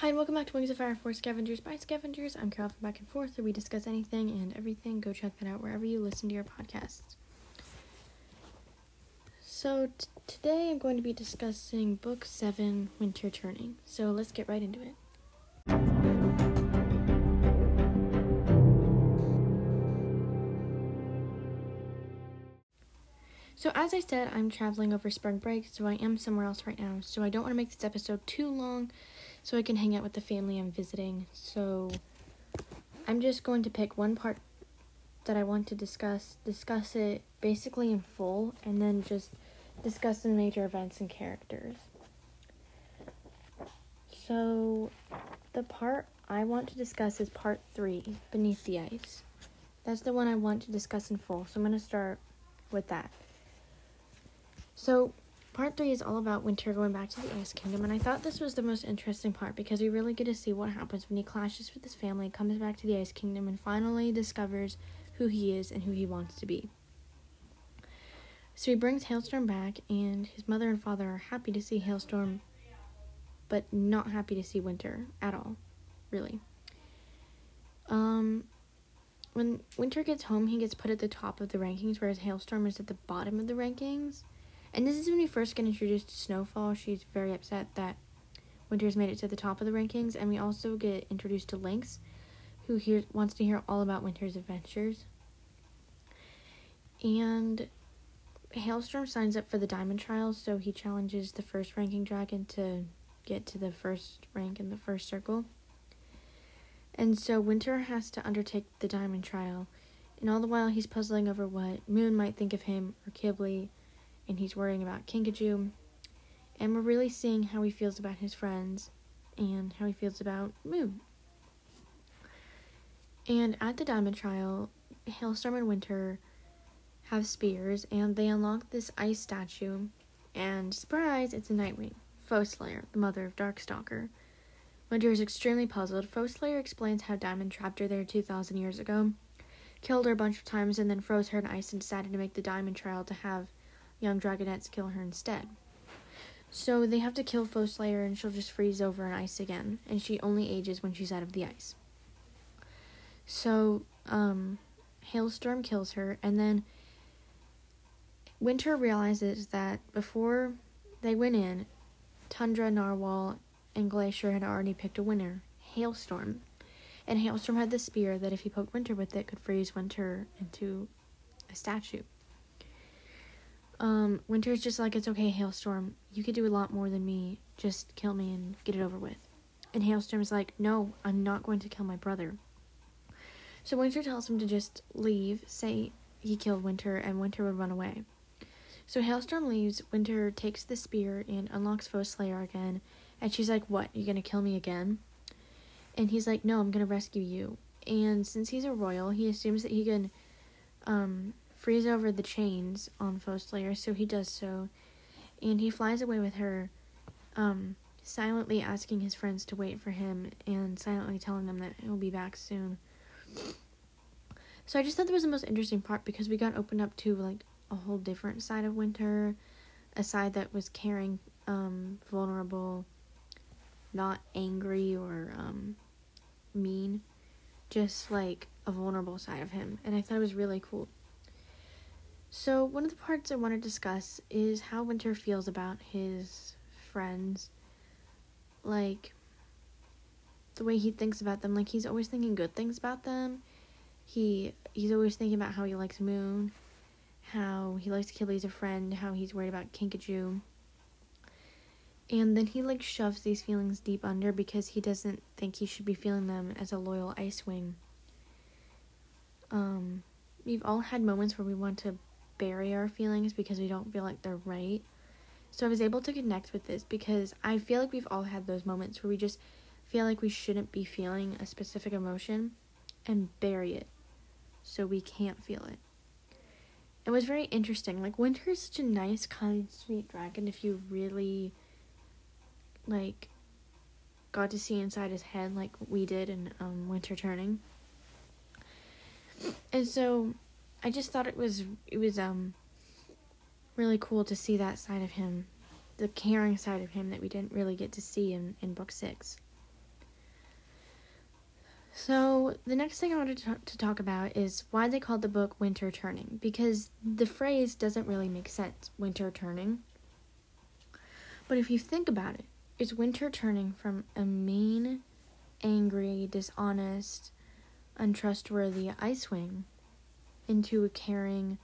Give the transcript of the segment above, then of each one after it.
Hi, and welcome back to Wings of Fire for Scavengers by Scavengers. I'm Carol from Back and Forth, where we discuss anything and everything. Go check that out wherever you listen to your podcasts. So, t- today I'm going to be discussing Book 7 Winter Turning. So, let's get right into it. So, as I said, I'm traveling over spring break, so I am somewhere else right now. So, I don't want to make this episode too long so I can hang out with the family I'm visiting. So, I'm just going to pick one part that I want to discuss, discuss it basically in full, and then just discuss the major events and characters. So, the part I want to discuss is part three Beneath the Ice. That's the one I want to discuss in full, so I'm going to start with that. So, part three is all about Winter going back to the Ice Kingdom, and I thought this was the most interesting part because we really get to see what happens when he clashes with his family, comes back to the Ice Kingdom, and finally discovers who he is and who he wants to be. So he brings Hailstorm back, and his mother and father are happy to see Hailstorm, but not happy to see Winter at all, really. Um, when Winter gets home, he gets put at the top of the rankings, whereas Hailstorm is at the bottom of the rankings. And this is when we first get introduced to Snowfall. She's very upset that Winter's made it to the top of the rankings, and we also get introduced to Lynx, who hears wants to hear all about Winter's adventures. And Hailstorm signs up for the Diamond Trials, so he challenges the first ranking dragon to get to the first rank in the first circle. And so Winter has to undertake the Diamond Trial, and all the while he's puzzling over what Moon might think of him or Qibli, and he's worrying about Kinkajou. And we're really seeing how he feels about his friends and how he feels about Moon. And at the Diamond Trial, Hailstorm and Winter have spears, and they unlock this ice statue. And surprise, it's a Nightwing, Foeslayer, the mother of Darkstalker. Winter is extremely puzzled. Foeslayer explains how Diamond trapped her there 2,000 years ago, killed her a bunch of times, and then froze her in ice and decided to make the Diamond Trial to have young dragonettes kill her instead. So they have to kill Foeslayer, and she'll just freeze over in ice again, and she only ages when she's out of the ice. So, um, Hailstorm kills her, and then Winter realizes that before they went in, Tundra, Narwhal, and Glacier had already picked a winner, Hailstorm. And Hailstorm had the spear that if he poked Winter with it could freeze Winter into a statue. Um, Winter's just like, it's okay, Hailstorm. You could do a lot more than me. Just kill me and get it over with. And hailstorm is like, no, I'm not going to kill my brother. So Winter tells him to just leave, say he killed Winter, and Winter would run away. So Hailstorm leaves, Winter takes the spear and unlocks Foeslayer again, and she's like, What, You're gonna kill me again? And he's like, No, I'm gonna rescue you. And since he's a royal, he assumes that he can um, freeze over the chains on Foeslayer, so he does so. And he flies away with her, um, silently asking his friends to wait for him and silently telling them that he'll be back soon. So I just thought that was the most interesting part because we got opened up to like a whole different side of Winter, a side that was caring, um, vulnerable, not angry or um, mean, just like a vulnerable side of him, and I thought it was really cool. So one of the parts I want to discuss is how Winter feels about his friends, like the way he thinks about them. Like he's always thinking good things about them. He he's always thinking about how he likes Moon, how he likes Killy as a friend, how he's worried about Kinkajou. And then he like shoves these feelings deep under because he doesn't think he should be feeling them as a loyal Ice Wing. Um, we've all had moments where we want to bury our feelings because we don't feel like they're right. So I was able to connect with this because I feel like we've all had those moments where we just feel like we shouldn't be feeling a specific emotion and bury it so we can't feel it. It was very interesting. Like Winter is such a nice, kind, sweet dragon if you really like got to see inside his head like we did in um, Winter Turning. And so I just thought it was it was um really cool to see that side of him, the caring side of him that we didn't really get to see in, in book six. So, the next thing I wanted to, to talk about is why they called the book Winter Turning, because the phrase doesn't really make sense, winter turning. But if you think about it, it's winter turning from a mean, angry, dishonest, untrustworthy Icewing into a caring,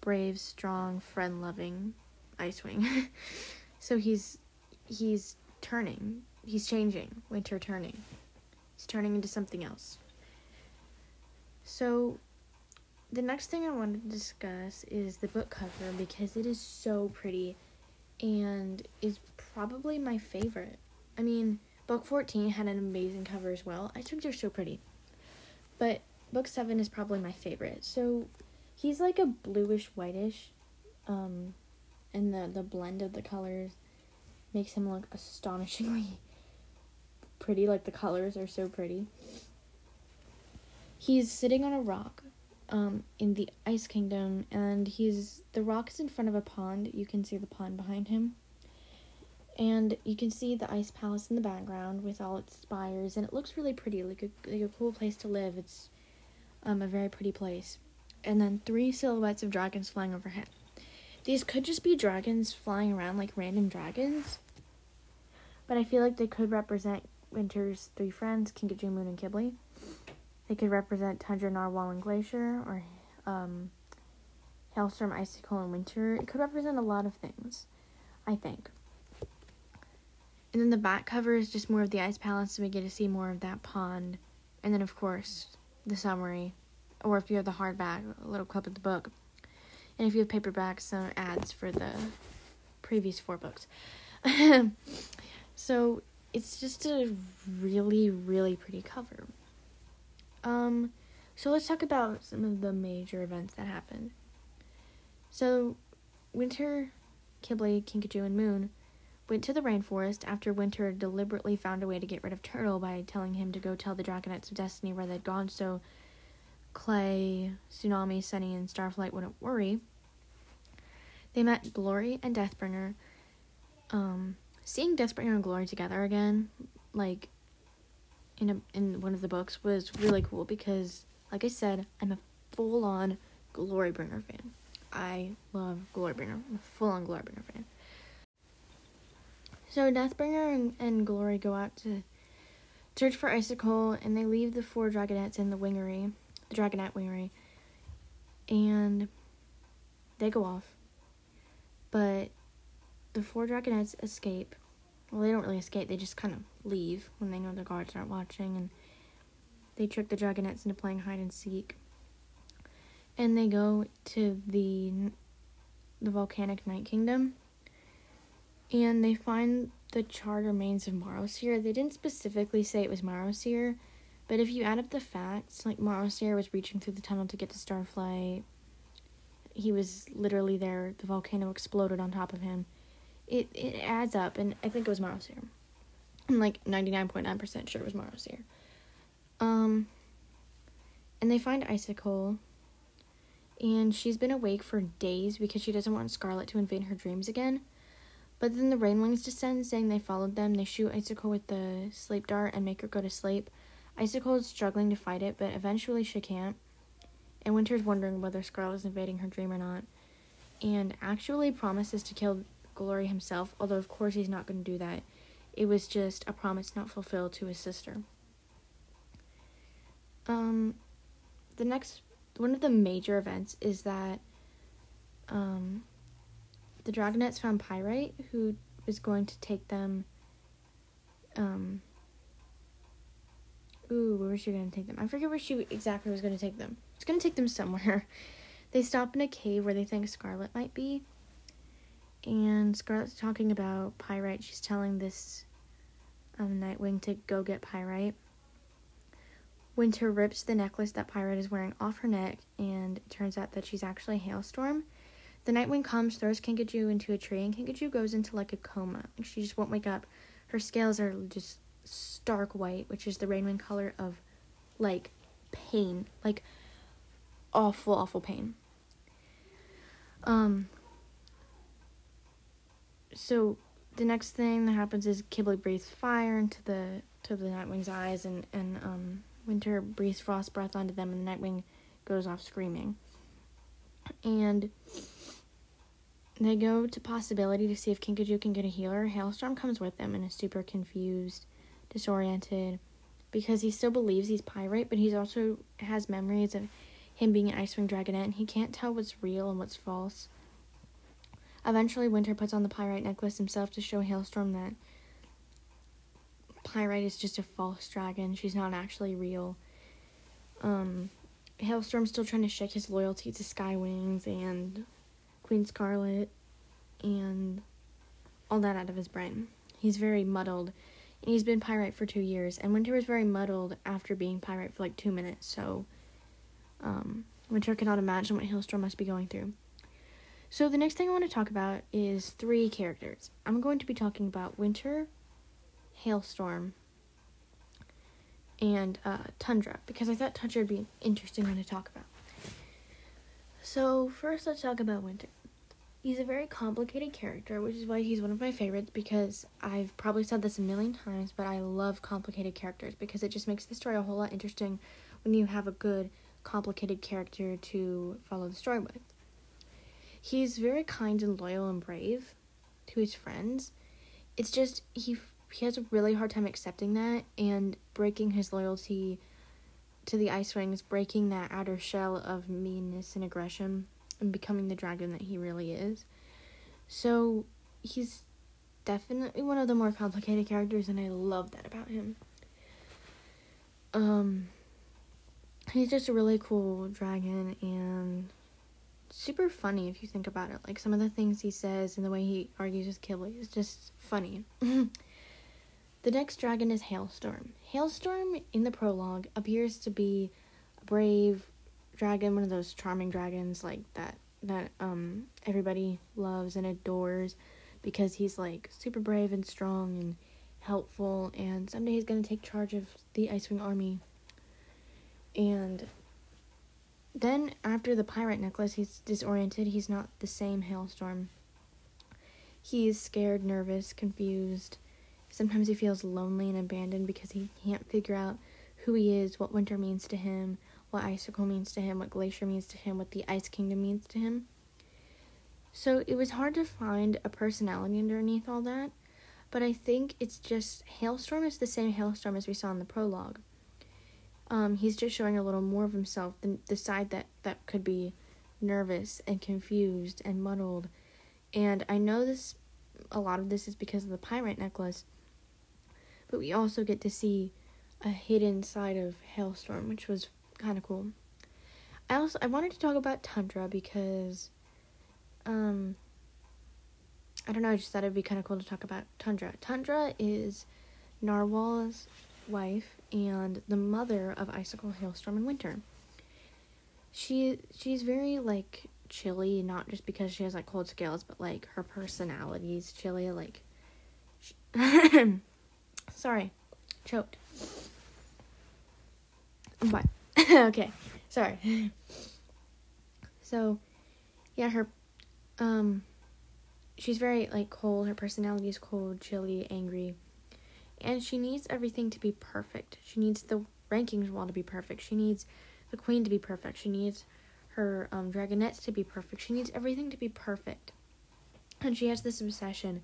brave, strong, friend-loving Icewing. so he's he's turning, he's changing, winter turning. He's turning into something else. So the next thing I wanted to discuss is the book cover because it is so pretty and is probably my favorite. I mean, book 14 had an amazing cover as well. I think they're so pretty. But book 7 is probably my favorite. So he's like a bluish whitish um and the the blend of the colors makes him look astonishingly pretty like the colors are so pretty. He's sitting on a rock um, in the Ice Kingdom, and he's the rock is in front of a pond. You can see the pond behind him, and you can see the Ice Palace in the background with all its spires, and it looks really pretty, like a like a cool place to live. It's um, a very pretty place, and then three silhouettes of dragons flying overhead. These could just be dragons flying around like random dragons, but I feel like they could represent Winter's three friends, Kinkajou, Moon, and Qibli. They could represent Tundra, Narwhal, and Glacier, or um, Hailstorm, Icicle, and Winter. It could represent a lot of things, I think. And then the back cover is just more of the Ice Palace, so we get to see more of that pond. And then, of course, the summary, or if you have the hardback, a little clip of the book. And if you have paperback, some ads for the previous four books. so it's just a really, really pretty cover. Um, so let's talk about some of the major events that happened. So, Winter, Qibli, Kinkajou, and Moon went to the rainforest after Winter deliberately found a way to get rid of Turtle by telling him to go tell the Dragonets of Destiny where they'd gone so Clay, Tsunami, Sunny, and Starflight wouldn't worry. They met Glory and Deathbringer. Um, seeing Deathbringer and Glory together again, like in a in one of the books was really cool because like I said, I'm a full on Glorybringer fan. I love Glorybringer. I'm a full on Glorybringer fan. So Deathbringer and, and Glory go out to search for Icicle and they leave the four dragonets in the wingery, the dragonet wingery, and they go off. But the four dragonets escape well, they don't really escape. They just kind of leave when they know the guards aren't watching, and they trick the dragonets into playing hide and seek. And they go to the the volcanic Night Kingdom, and they find the charred remains of Marrowseer. They didn't specifically say it was Marrowseer, but if you add up the facts, like Marrowseer was reaching through the tunnel to get to Starflight. He was literally there. The volcano exploded on top of him it, it adds up, and I think it was Marrowseer. I'm like 99.9% sure it was Marrowseer. Um, and they find Icicle, and she's been awake for days because she doesn't want Scarlet to invade her dreams again. But then the Rainwings descend, saying they followed them. They shoot Icicle with the sleep dart and make her go to sleep. Icicle is struggling to fight it, but eventually she can't. And Winter's wondering whether Scarlet is invading her dream or not. And actually promises to kill Glory himself, although of course he's not going to do that. It was just a promise not fulfilled to his sister. Um, the next one of the major events is that um, the Dragonets found Pyrite, who was going to take them. Um, ooh, where was she going to take them? I forget where she exactly was going to take them. It's going to take them somewhere. They stop in a cave where they think Scarlet might be, and Scarlet's talking about Pyrite. She's telling this um, Nightwing to go get Pyrite. Winter rips the necklace that Pyrite is wearing off her neck, and it turns out that she's actually Hailstorm. The night Nightwing comes, throws Kinkajou into a tree, and Kinkajou goes into like a coma. She just won't wake up. Her scales are just stark white, which is the Rainwing color of like pain, like awful, awful pain. Um, so the next thing that happens is Qibli breathes fire into the to the Nightwing's eyes, and and um, Winter breathes frost breath onto them, and the Nightwing goes off screaming. And they go to Possibility to see if Kinkajou can get a healer. Hailstorm comes with them and is super confused, disoriented, because he still believes he's Pyrite, but he also has memories of him being an Icewing Dragonette, and he can't tell what's real and what's false. Eventually, Winter puts on the Pyrite necklace himself to show Hailstorm that Pyrite is just a false dragon. She's not actually real. Um, Hailstorm's still trying to shake his loyalty to Skywings and Queen Scarlet and all that out of his brain. He's very muddled. And he's been Pyrite for two years. And Winter was very muddled after being Pyrite for like two minutes. So, um, Winter cannot imagine what Hailstorm must be going through. So, the next thing I want to talk about is three characters. I'm going to be talking about Winter, Hailstorm, and uh, Tundra because I thought Tundra would be interesting one to talk about. So, first, let's talk about Winter. He's a very complicated character, which is why he's one of my favorites because I've probably said this a million times, but I love complicated characters because it just makes the story a whole lot interesting when you have a good, complicated character to follow the story with. He's very kind and loyal and brave to his friends. It's just he he has a really hard time accepting that and breaking his loyalty to the Ice Wings, breaking that outer shell of meanness and aggression, and becoming the dragon that he really is. So he's definitely one of the more complicated characters, and I love that about him. Um, he's just a really cool dragon and super funny if you think about it. Like some of the things he says and the way he argues with Kibble is just funny. The next dragon is Hailstorm. Hailstorm in the prologue appears to be a brave dragon, one of those charming dragons like that that um everybody loves and adores because he's like super brave and strong and helpful and someday he's going to take charge of the Icewing army. And then after the Pyrite necklace, he's disoriented. He's not the same Hailstorm. He's scared, nervous, confused Sometimes he feels lonely and abandoned because he can't figure out who he is, what winter means to him, what icicle means to him, what glacier means to him, what the ice kingdom means to him. So it was hard to find a personality underneath all that, but I think it's just Hailstorm is the same Hailstorm as we saw in the prologue. Um, he's just showing a little more of himself, the, the side that, that could be nervous and confused and muddled. And I know this, a lot of this is because of the Pyrite necklace, but we also get to see a hidden side of Hailstorm, which was kind of cool. I also I wanted to talk about Tundra because um I don't know, I just thought it'd be kind of cool to talk about Tundra. Tundra is Narwhal's wife and the mother of Icicle, Hailstorm, and Winter. She she's very like chilly, not just because she has like cold scales, but like her personality is chilly. Like, she Sorry, choked. But okay, sorry. So, yeah, her, um, she's very like cold. Her personality is cold, chilly, angry, and she needs everything to be perfect. She needs the rankings wall to be perfect. She needs the queen to be perfect. She needs her um, dragonettes to be perfect. She needs everything to be perfect, and she has this obsession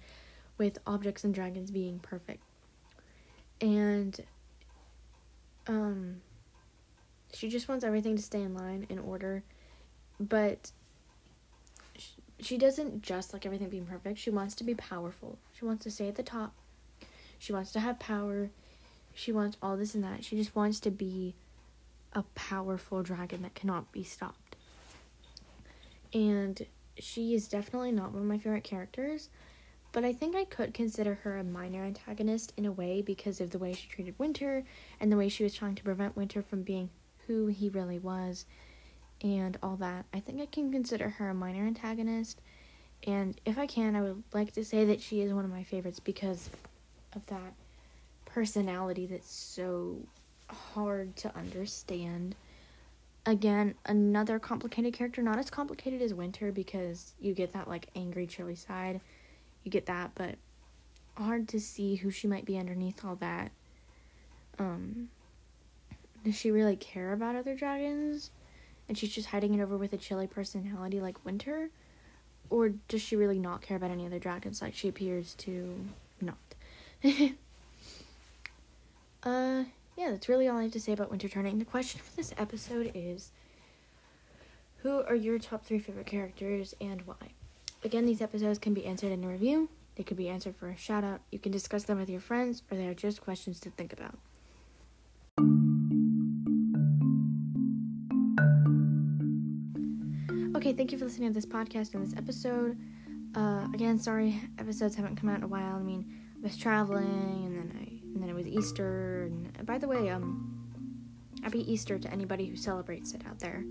with objects and dragons being perfect and um she just wants everything to stay in line in order but she, she doesn't just like everything being perfect. She wants to be powerful. She wants to stay at the top. She wants to have power. She wants all this and that. She just wants to be a powerful dragon that cannot be stopped. And she is definitely not one of my favorite characters but I think I could consider her a minor antagonist in a way because of the way she treated Winter and the way she was trying to prevent Winter from being who he really was and all that. I think I can consider her a minor antagonist. And if I can, I would like to say that she is one of my favorites because of that personality that's so hard to understand. Again, another complicated character, not as complicated as Winter because you get that like angry, chilly side you get that, but hard to see who she might be underneath all that. Um, does she really care about other dragons? And she's just hiding it over with a chilly personality like Winter? Or does she really not care about any other dragons like she appears to not? uh, yeah, that's really all I have to say about Winter Turning. The question for this episode is Who are your top three favorite characters and why? Again, these episodes can be answered in a review, they could be answered for a shout out, you can discuss them with your friends, or they are just questions to think about. Okay, thank you for listening to this podcast and this episode. Uh, again, sorry episodes haven't come out in a while. I mean, I was traveling, and then I and then it was Easter. And by the way, um, happy Easter to anybody who celebrates it out there.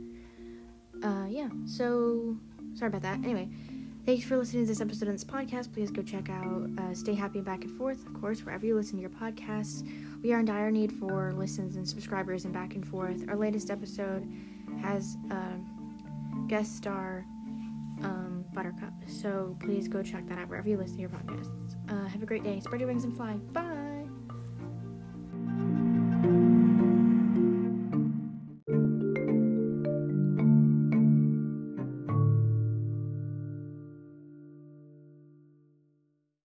Uh, yeah. So sorry about that. Anyway, thanks for listening to this episode of this podcast. Please go check out uh, Stay Happy and Back and Forth, of course, wherever you listen to your podcasts. We are in dire need for listens and subscribers and back and forth. Our latest episode has. Uh, guest star um, Buttercup. So please go check that out wherever you listen to your podcasts. Uh, have a great day. Spread your wings and fly. Bye.